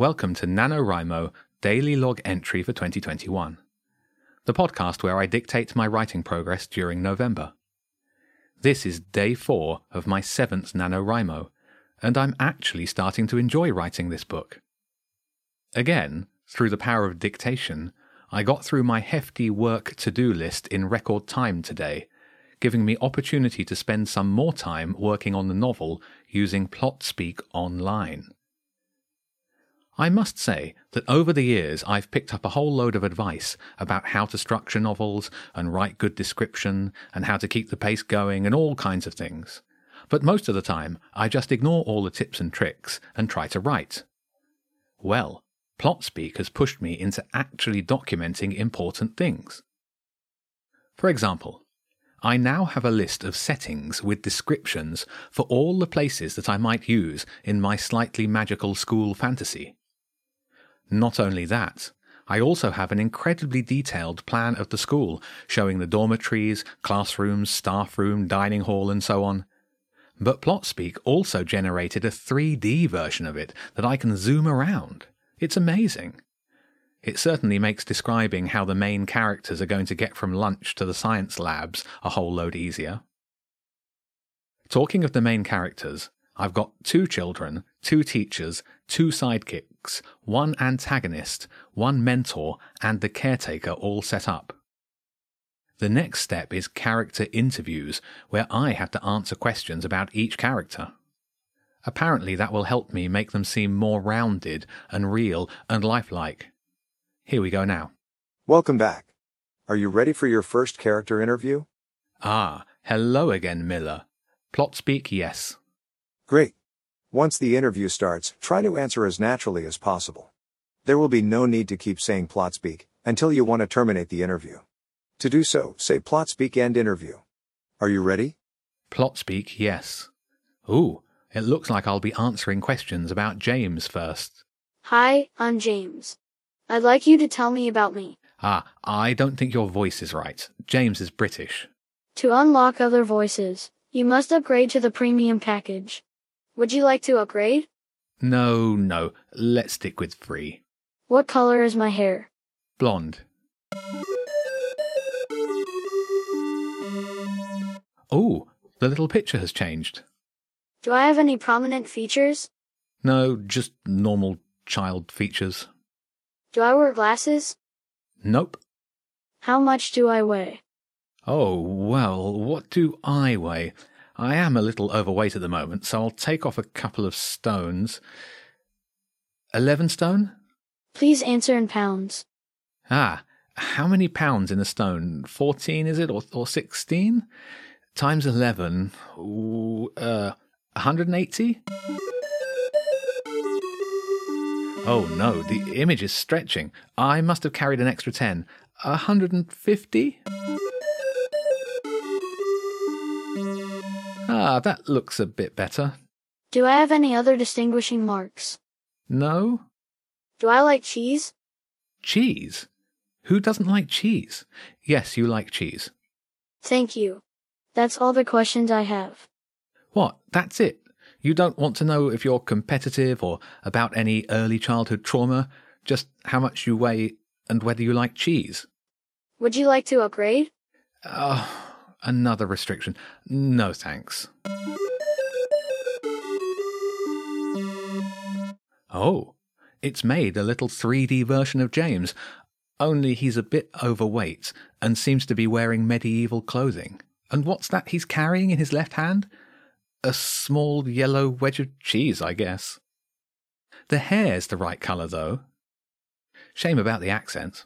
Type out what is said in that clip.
Welcome to NaNoWriMo Daily Log Entry for 2021, the podcast where I dictate my writing progress during November. This is day four of my seventh NaNoWriMo, and I'm actually starting to enjoy writing this book. Again, through the power of dictation, I got through my hefty work to do list in record time today, giving me opportunity to spend some more time working on the novel using PlotSpeak online. I must say that over the years I've picked up a whole load of advice about how to structure novels and write good description and how to keep the pace going and all kinds of things. But most of the time I just ignore all the tips and tricks and try to write. Well, PlotSpeak has pushed me into actually documenting important things. For example, I now have a list of settings with descriptions for all the places that I might use in my slightly magical school fantasy. Not only that, I also have an incredibly detailed plan of the school, showing the dormitories, classrooms, staff room, dining hall, and so on. But PlotSpeak also generated a 3D version of it that I can zoom around. It's amazing. It certainly makes describing how the main characters are going to get from lunch to the science labs a whole load easier. Talking of the main characters, I've got two children, two teachers, two sidekicks, one antagonist, one mentor, and the caretaker all set up. The next step is character interviews, where I have to answer questions about each character. Apparently, that will help me make them seem more rounded and real and lifelike. Here we go now. Welcome back. Are you ready for your first character interview? Ah, hello again, Miller. PlotSpeak, yes. Great. Once the interview starts, try to answer as naturally as possible. There will be no need to keep saying PlotSpeak until you want to terminate the interview. To do so, say PlotSpeak end interview. Are you ready? PlotSpeak, yes. Ooh, it looks like I'll be answering questions about James first. Hi, I'm James. I'd like you to tell me about me. Ah, I don't think your voice is right. James is British. To unlock other voices, you must upgrade to the premium package. Would you like to upgrade? No, no, let's stick with free. What color is my hair? Blonde. Oh, the little picture has changed. Do I have any prominent features? No, just normal child features. Do I wear glasses? Nope. How much do I weigh? Oh, well, what do I weigh? I am a little overweight at the moment, so I'll take off a couple of stones. Eleven stone? Please answer in pounds. Ah, how many pounds in a stone? Fourteen, is it, or or sixteen? Times eleven. Ooh, uh, 180? Oh no, the image is stretching. I must have carried an extra 10. 150? Ah, that looks a bit better. Do I have any other distinguishing marks? No? Do I like cheese? Cheese? Who doesn't like cheese? Yes, you like cheese. Thank you. That's all the questions I have. What? That's it? You don't want to know if you're competitive or about any early childhood trauma, just how much you weigh and whether you like cheese? Would you like to upgrade? Oh, another restriction. No thanks. Oh, it's made a little 3D version of James, only he's a bit overweight and seems to be wearing medieval clothing. And what's that he's carrying in his left hand? A small yellow wedge of cheese, I guess. The hair's the right colour, though. Shame about the accent.